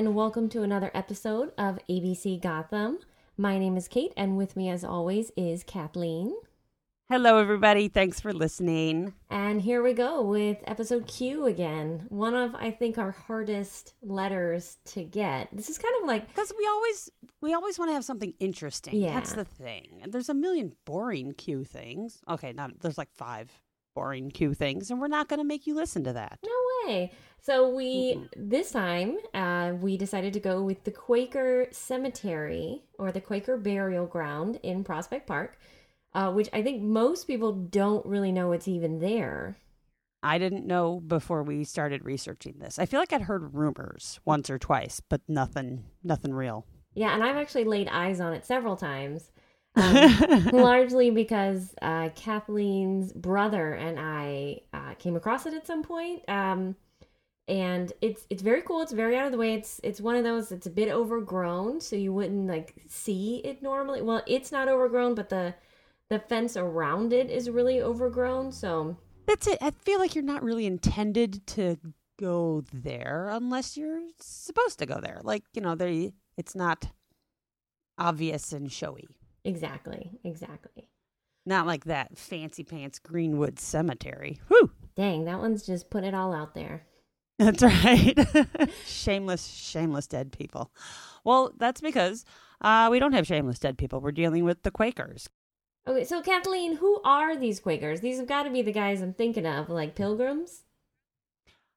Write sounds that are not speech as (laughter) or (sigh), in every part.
and welcome to another episode of ABC Gotham. My name is Kate, and with me, as always, is Kathleen. Hello, everybody. Thanks for listening. And here we go with episode Q again. One of, I think, our hardest letters to get. This is kind of like Because we always we always want to have something interesting. Yeah. That's the thing. And there's a million boring Q things. Okay, not there's like five boring Q things, and we're not going to make you listen to that. no way. So we this time uh, we decided to go with the Quaker Cemetery or the Quaker Burial Ground in Prospect Park, uh, which I think most people don't really know it's even there. I didn't know before we started researching this. I feel like I'd heard rumors once or twice, but nothing nothing real. Yeah, and I've actually laid eyes on it several times. Um, (laughs) largely because uh, Kathleen's brother and I uh, came across it at some point. Um, and it's it's very cool. It's very out of the way. It's it's one of those. It's a bit overgrown, so you wouldn't like see it normally. Well, it's not overgrown, but the the fence around it is really overgrown. So That's it. I feel like you're not really intended to go there unless you're supposed to go there. Like, you know, they it's not obvious and showy. Exactly, exactly. Not like that fancy pants Greenwood Cemetery. Whew. Dang, that one's just put it all out there. That's (laughs) right. shameless, shameless dead people. Well, that's because uh, we don't have shameless dead people. We're dealing with the Quakers. Okay, so Kathleen, who are these Quakers? These have got to be the guys I'm thinking of, like pilgrims.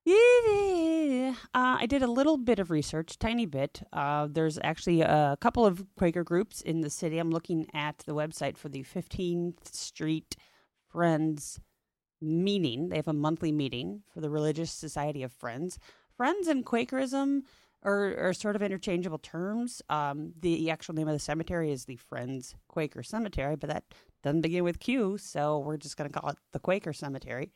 Yeah, (laughs) uh, I did a little bit of research, tiny bit. Uh, there's actually a couple of Quaker groups in the city. I'm looking at the website for the 15th Street Friends meeting. They have a monthly meeting for the Religious Society of Friends. Friends and Quakerism are, are sort of interchangeable terms. Um, the actual name of the cemetery is the Friends Quaker Cemetery, but that doesn't begin with Q, so we're just going to call it the Quaker Cemetery.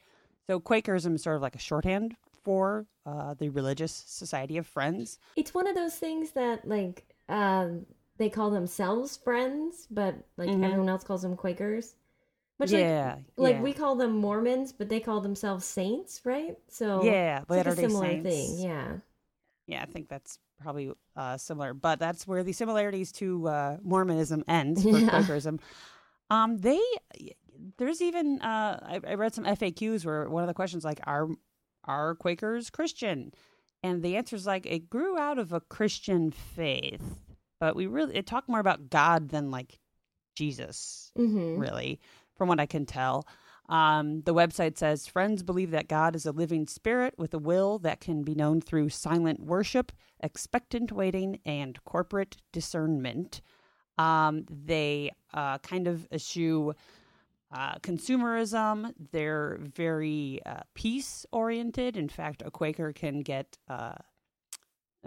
So Quakerism is sort of like a shorthand for uh, the Religious Society of Friends. It's one of those things that like um they call themselves friends, but like Mhm. everyone else calls them Quakers. Much yeah, like like yeah. we call them Mormons, but they call themselves saints, right? So yeah, it's like a similar Saints. thing. Yeah. Yeah, I think that's probably uh, similar, but that's where the similarities to uh, Mormonism ends for (laughs) Yeah. Quakerism. Um, they there's even uh, I, I read some FAQs where one of the questions like are are Quakers Christian, and the answer is like it grew out of a Christian faith, but we really it talked more about God than like Jesus Mm-hmm. really, from what I can tell. Um, the website says friends believe that God is a living spirit with a will that can be known through silent worship, expectant waiting, and corporate discernment. Um, they uh, kind of eschew uh, consumerism. They're very uh, peace oriented. In fact, a Quaker can get uh,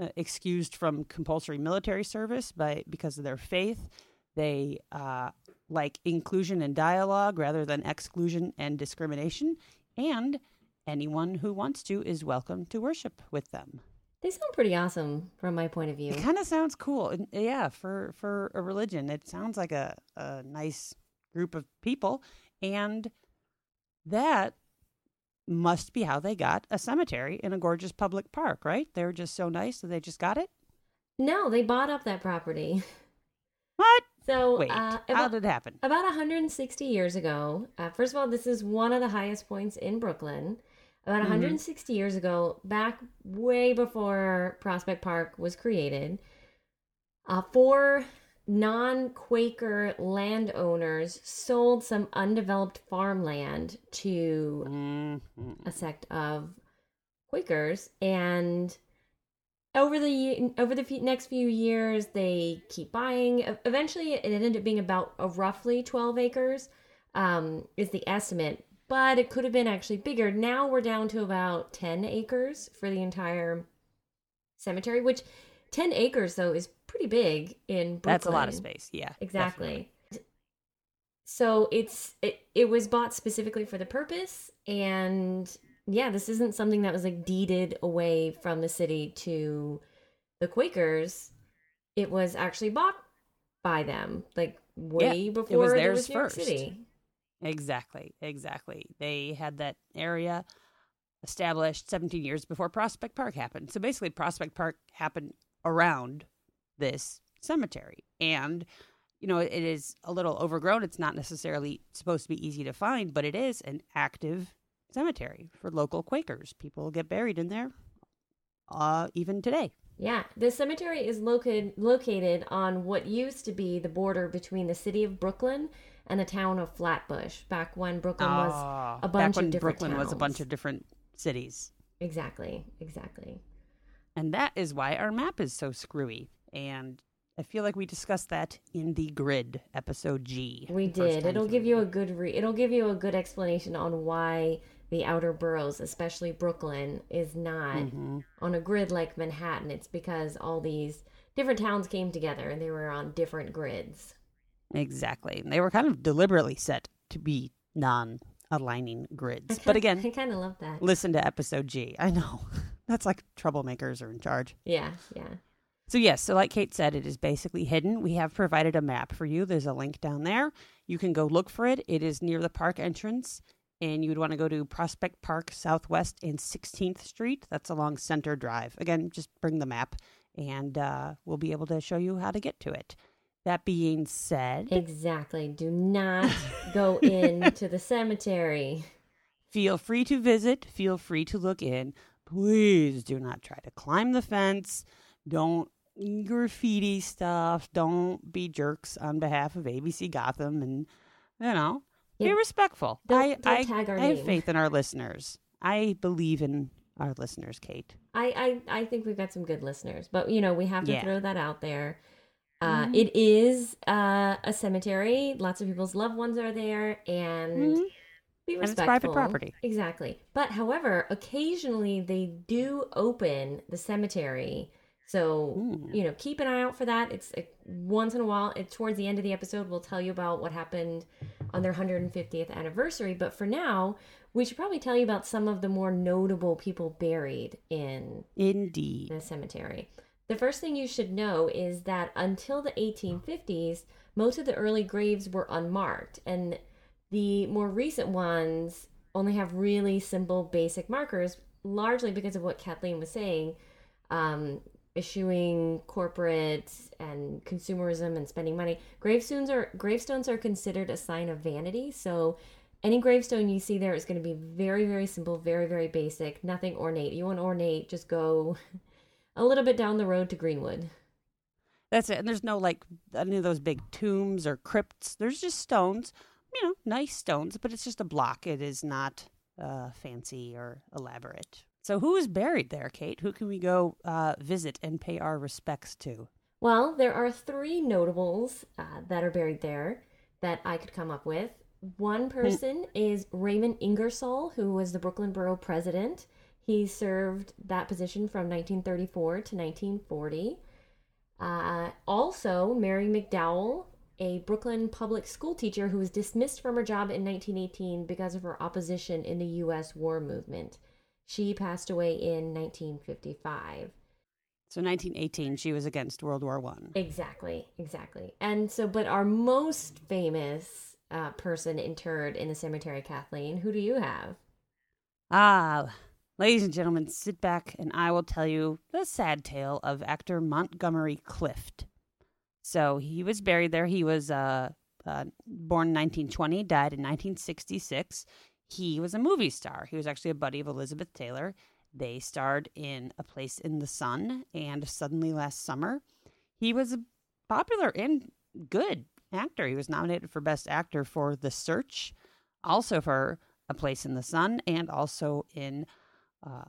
uh, excused from compulsory military service by because of their faith. They uh, like inclusion and dialogue rather than exclusion and discrimination. And anyone who wants to is welcome to worship with them. They sound pretty awesome from my point of view. It kind of sounds cool. Yeah, for, for a religion, it sounds like a, a nice group of people. And that must be how they got a cemetery in a gorgeous public park, right? They were just so nice that they just got it. No, they bought up that property. What? So Wait, uh, how about, did it happen? about 160 years ago, uh, first of all, this is one of the highest points in Brooklyn. About Mhm. 160 years ago, back way before Prospect Park was created, uh, four non Quaker landowners sold some undeveloped farmland to Mhm. a sect of Quakers, and over the over the next few years, they keep buying. Eventually, it ended up being about a roughly twelve acres, um, is the estimate. But it could have been actually bigger. Now we're down to about ten acres for the entire cemetery, which ten acres though is pretty big in Brooklyn. That's a lot of space. Yeah. Exactly. So it's it, it was bought specifically for the purpose and yeah, this isn't something that was like deeded away from the city to the Quakers. It was actually bought by them like way before there theirs was New York first. City. Exactly, exactly. They had that area established 17 years before Prospect Park happened. So basically, Prospect Park happened around this cemetery. And, you know, it is a little overgrown. It's not necessarily supposed to be easy to find, but it is an active cemetery for local Quakers. People get buried in there uh, even today. Yeah, the cemetery is located located on what used to be the border between the city of Brooklyn and the town of Flatbush. Back when Brooklyn was Ah, a back bunch when of different Brooklyn was a bunch of different cities. exactly, exactly. And that is why our map is so screwy. And I feel like we discussed that in the grid episode G. We did. It'll give you a good re- it'll give you a good explanation on why the outer boroughs, especially Brooklyn, is not Mhm. on a grid like Manhattan. It's because all these different towns came together and they were on different grids. Exactly. And they were kind of deliberately set to be non aligning grids. kind- But again, I kind of love that. listen to episode G. I know. (laughs) That's like troublemakers are in charge. Yeah, yeah. So, yes, so like Kate said, it is basically hidden. We have provided a map for you. There's a link down there. You can go look for it. It is near the park entrance, and you would want to go to Prospect Park Southwest and 16th Street. That's along Center Drive. Again, just bring the map, and uh, we'll be able to show you how to get to it. That being said, Exactly. Do not go (laughs) into the cemetery. feel free to visit, feel free to look in. Please do not try to climb the fence. Don't graffiti stuff. Don't be jerks on behalf of ABC Gotham and you know, be Yeah, respectful. don't- I don't I, tag our I have faith in our listeners. I believe in our listeners, Kate. I, I I think we've got some good listeners, but you know we have to Yeah. throw that out there. Uh, Mhm. It is uh, a cemetery. Lots of people's loved ones are there, and Mhm. Be And it's private property. Exactly. But however, occasionally they do open the cemetery. So Mm. you know, keep an eye out for that. It's uh, once in a while. It's towards the end of the episode. We'll tell you about what happened on their 150th anniversary. But for now, we should probably tell you about some of the more notable people buried in Indeed. the cemetery. The first thing you should know is that until the 1850s, most of the early graves were unmarked, and the more recent ones only have really simple, basic markers, largely because of what Kathleen was saying. Um, eschewing corporate and consumerism and spending money. Gravestones are gravestones are considered a sign of vanity. So any gravestone you see there is going to be very very simple, very very basic, nothing ornate. You want ornate, just go (laughs) a little bit down the road to Greenwood. That's it. And there's no like any of those big tombs or crypts. There's just stones, you know, nice stones, but it's just a block. It is not uh, fancy or elaborate. So who is buried there, Kate? Who can we go uh, visit and pay our respects to? Well, there are three notables uh, that are buried there that I could come up with. One person is Raymond Ingersoll, who was the Brooklyn Borough president. He served that position from 1934 to 1940. Uh, also, Mary McDowell, a Brooklyn public school teacher who was dismissed from her job in 1918 because of her opposition in the U.S. war movement. She passed away in 1955. So 1918, she was against World War One. Exactly, exactly. And so, but our most famous uh, person interred in the cemetery, Kathleen, who do you have? Ah, ladies and gentlemen, sit back and I will tell you the sad tale of actor Montgomery Clift. So he was buried there. He was uh, uh, born in 1920, died in 1966. He was a movie star. He was actually a buddy of Elizabeth Taylor. They starred in A Place in the Sun and Suddenly Last Summer. He was a popular and good actor. He was nominated for Best Actor for The Search, also for A Place in the Sun, and also in uh,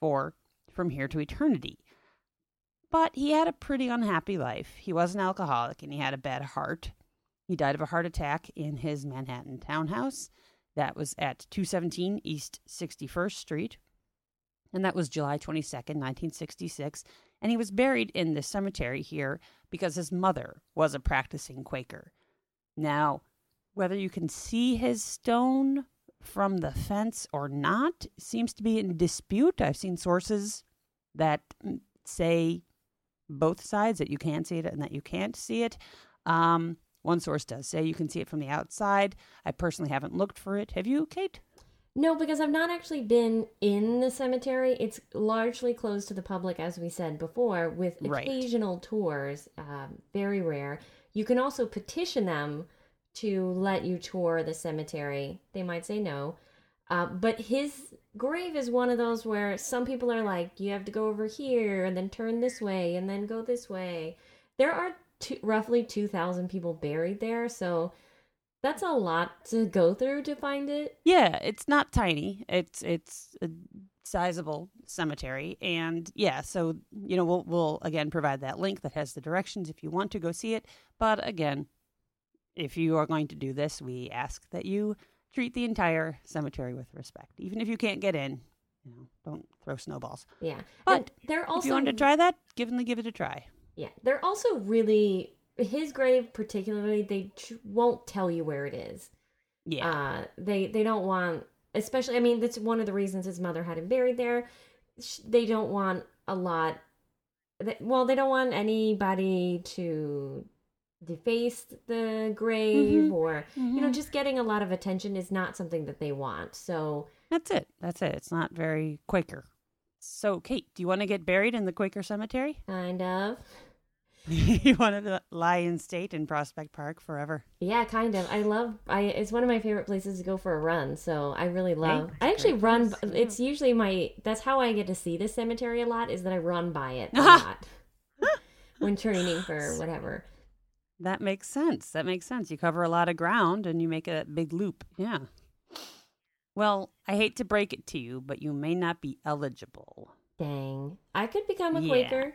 for From Here to Eternity. But he had a pretty unhappy life. He was an alcoholic and he had a bad heart. He died of a heart attack in his Manhattan townhouse. That was at 217 East 61st Street. And that was July 22nd, 1966. And he was buried in this cemetery here because his mother was a practicing Quaker. Now, whether you can see his stone from the fence or not seems to be in dispute. I've seen sources that mm, say both sides that you can see it and that you can't see it. Um, one source does say you can see it from the outside. I personally haven't looked for it. Have you, Kate? No, because I've not actually been in the cemetery. It's largely closed to the public, as we said before, with Right. occasional tours, um, very rare. You can also petition them to let you tour the cemetery. They might say no. Uh, but his grave is one of those where some people are like, you have to go over here and then turn this way and then go this way. There are two, roughly 2,000 people buried there, so that's a lot to go through to find it. Yeah, it's not tiny. It's it's a sizable cemetery, and yeah, so you know we'll we'll again provide that link that has the directions if you want to go see it. But again, if you are going to do this, we ask that you treat the entire cemetery with respect, even if you can't get in. You know, don't throw snowballs. Yeah. But and they're also if you want to try that, give them give it a try. Yeah, they're also really his grave particularly. They won't tell you where it is. Yeah, Uh, they they don't want, especially. I mean, that's one of the reasons his mother had him buried there. They don't want a lot. Well, they don't want anybody to deface the grave Mhm. or you know Mhm. just getting a lot of attention is not something that they want. So that's it. That's it. It's not very Quaker. So, Kate, do you want to get buried in the Quaker cemetery? kind of. (laughs) you want to lie in state in Prospect Park forever? Yeah, kind of. I love. I it's one of my favorite places to go for a run. So I really love. I actually run. It's usually my. That's how I get to see the cemetery a lot. Is that I run by it a (laughs) lot when training for whatever. That makes sense. That makes sense. You cover a lot of ground and you make a big loop. Yeah. Well, I hate to break it to you, but you may not be eligible. Dang, I could become a Yeah. Quaker.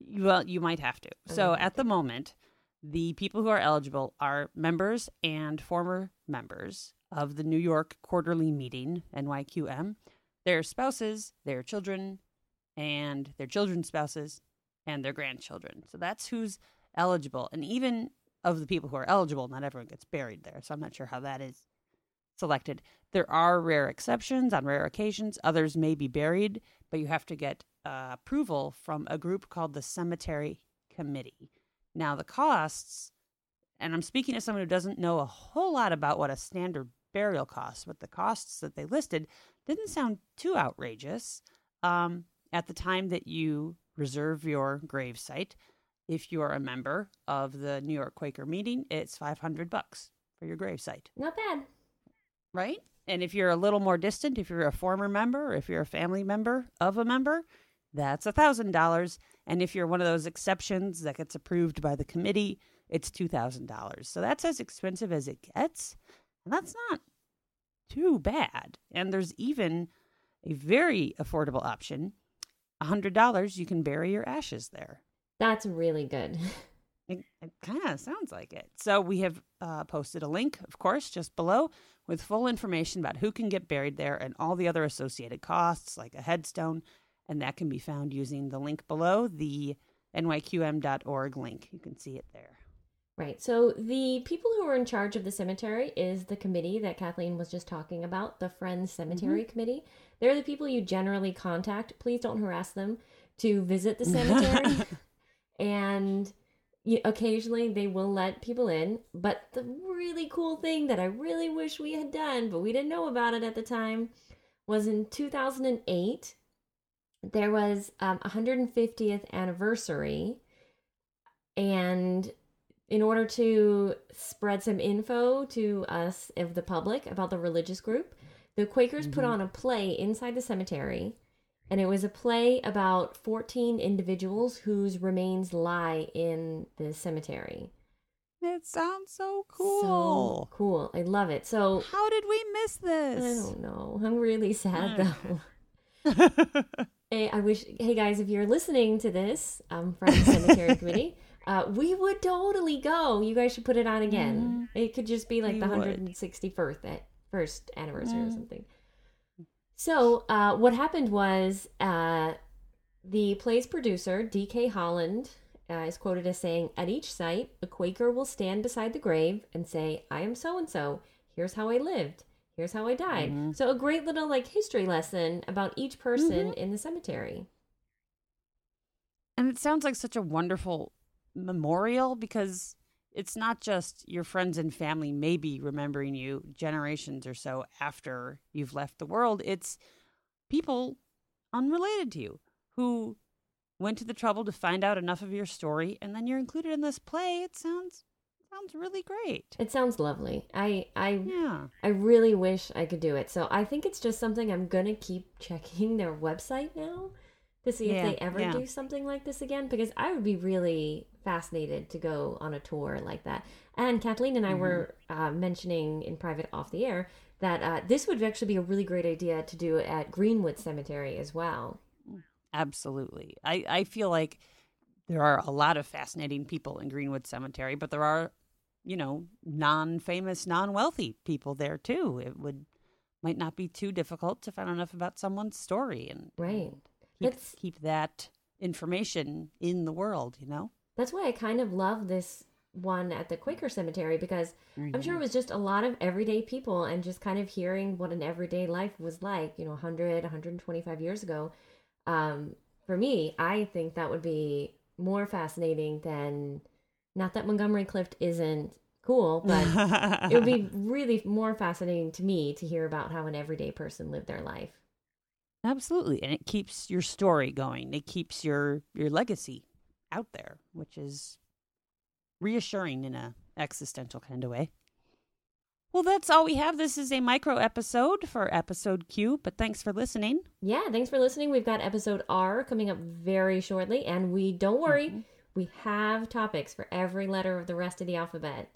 Well, you might have to. I So at the moment, the people who are eligible are members and former members of the New York Quarterly Meeting, NYQM, their spouses, their children, and their children's spouses, and their grandchildren. So that's who's eligible. And even of the people who are eligible, not everyone gets buried there. So I'm not sure how that is selected. There are rare exceptions on rare occasions. Others may be buried, but you have to get uh, approval from a group called the Cemetery Committee. Now, the costs, and I'm speaking to someone who doesn't know a whole lot about what a standard burial costs, but the costs that they listed didn't sound too outrageous. Um, at the time that you reserve your grave site, if you're a member of the New York Quaker meeting, it's 500 bucks for your grave site Not bad. right? And if you're a little more distant, if you're a former member, or if you're a family member of a member, that's a thousand dollars. And if you're one of those exceptions that gets approved by the committee, it's two thousand dollars. So that's as expensive as it gets, and that's not too bad. And there's even a very affordable option: a hundred dollars. You can bury your ashes there. That's really good. (laughs) It, it kind of sounds like it. So we have uh, posted a link, of course, just below with full information about who can get buried there and all the other associated costs, like a headstone. And that can be found using the link below, the nyqm.org link. You can see it there. Right. So the people who are in charge of the cemetery is the committee that Kathleen was just talking about, the Friends Cemetery Committee. They're the people you generally contact. Please don't harass them to visit the (laughs) cemetery. (laughs) and you, occasionally they will let people in. But the really cool thing that I really wish we had done, but we didn't know about it at the time, was in 2008. There was um, 150th anniversary, and in order to spread some info to us of the public about the religious group, the Quakers put Mhm. on a play inside the cemetery, and it was a play about 14 individuals whose remains lie in the cemetery. It sounds so cool. So cool. I love it. So How did we miss this? I don't know. I'm really sad though. (laughs) Hey, I wish. Hey guys, if you're listening to this um, from the cemetery (laughs) committee, uh, we would totally go. You guys should put it on again. It could just be like We the would. 161st at first anniversary or Mm. something. So uh, what happened was uh, the play's producer D.K. Holland uh, is quoted as saying, "At each site, a Quaker will stand beside the grave and say, "I am so and so. Here's how I lived." Here's how I died. Mhm. So a great little like history lesson about each person Mhm. in the cemetery. And it sounds like such a wonderful memorial because it's not just your friends and family maybe remembering you generations or so after you've left the world. It's people unrelated to you who went to the trouble to find out enough of your story and then you're included in this play. It sounds sounds really great. It sounds lovely. I I Yeah. I really wish I could do it. So I think it's just something I'm gonna keep checking (laughs) their website now to see Yeah, if they ever yeah. do something like this again because I would be really fascinated to go on a tour like that. And Kathleen and I Mm-hmm. were uh, mentioning in private off the air that uh, this would actually be a really great idea to do at Greenwood Cemetery as well. Absolutely. I, I feel like there are a lot of fascinating people in Greenwood Cemetery, but there are, you know, non famous, non wealthy people there too. It would might not be too difficult to find enough about someone's story and Right. Keep, That's keep that information in the world, you know? that's why I kind of love this one at the Quaker Cemetery because I'm sure it was just a lot of everyday people and just kind of hearing what an everyday life was like, you know, 100, 125 years ago. Um, for me, I think that would be more fascinating than not that Montgomery Clift isn't cool, but it would be (laughs) really more fascinating to me to hear about how an everyday person lived their life. Absolutely. And it keeps your story going. It keeps your your legacy out there, which is reassuring in a existential kind of way. Well, that's all we have. This is a micro episode for episode Q, but thanks for listening. Yeah, thanks for listening. We've got episode R coming up very shortly, and we don't worry, Mhm. we have topics for every letter of the rest of the alphabet.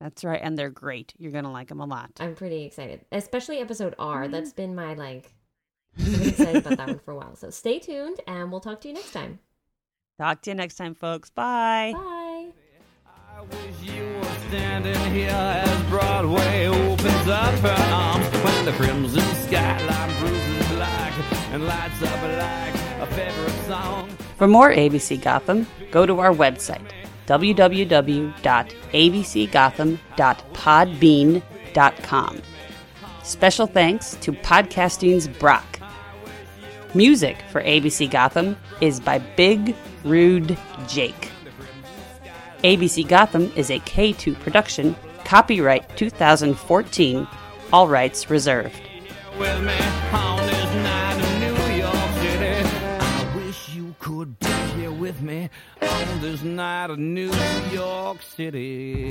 That's right, and they're great. You're going to like them a lot. I'm pretty excited, especially episode R. Mm-hmm. That's been my like. I've excited about that one for a while. So stay tuned, and we'll talk to you next time. Talk to you next time, folks. Bye. Bye. I wish you were standing here as Broadway opens up her arms when the crimson skyline bruises black and lights up like a favorite song. For more ABC Gotham, go to our website, www.abcgotham.podbean.com. Special thanks to Podcasting's Brock. Music for ABC Gotham is by Big Rude Jake. ABC Gotham is a K2 production, copyright 2014, all rights reserved. On this night in New York City.